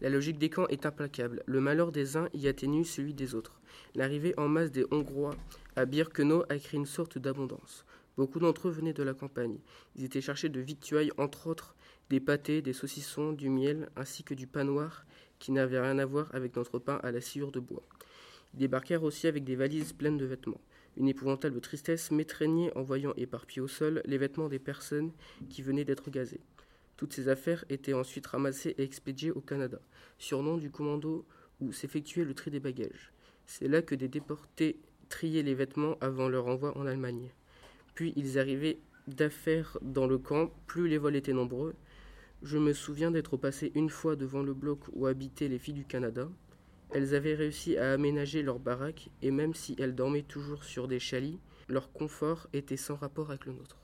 La logique des camps est implacable. Le malheur des uns y atténue celui des autres. L'arrivée en masse des Hongrois à Birkenau a créé une sorte d'abondance. Beaucoup d'entre eux venaient de la campagne. Ils étaient cherchés de victuailles, entre autres des pâtés, des saucissons, du miel, ainsi que du pain noir, qui n'avait rien à voir avec notre pain à la sciure de bois. Ils débarquèrent aussi avec des valises pleines de vêtements. Une épouvantable tristesse m'étreignait en voyant éparpillés au sol les vêtements des personnes qui venaient d'être gazées. Toutes ces affaires étaient ensuite ramassées et expédiées au Canada, surnom du commando où s'effectuait le tri des bagages. C'est là que des déportés triaient les vêtements avant leur envoi en Allemagne. Puis ils arrivaient d'affaires dans le camp, plus les vols étaient nombreux. Je me souviens d'être passé une fois devant le bloc où habitaient les filles du Canada. Elles avaient réussi à aménager leur baraque et même si elles dormaient toujours sur des chalits, leur confort était sans rapport avec le nôtre.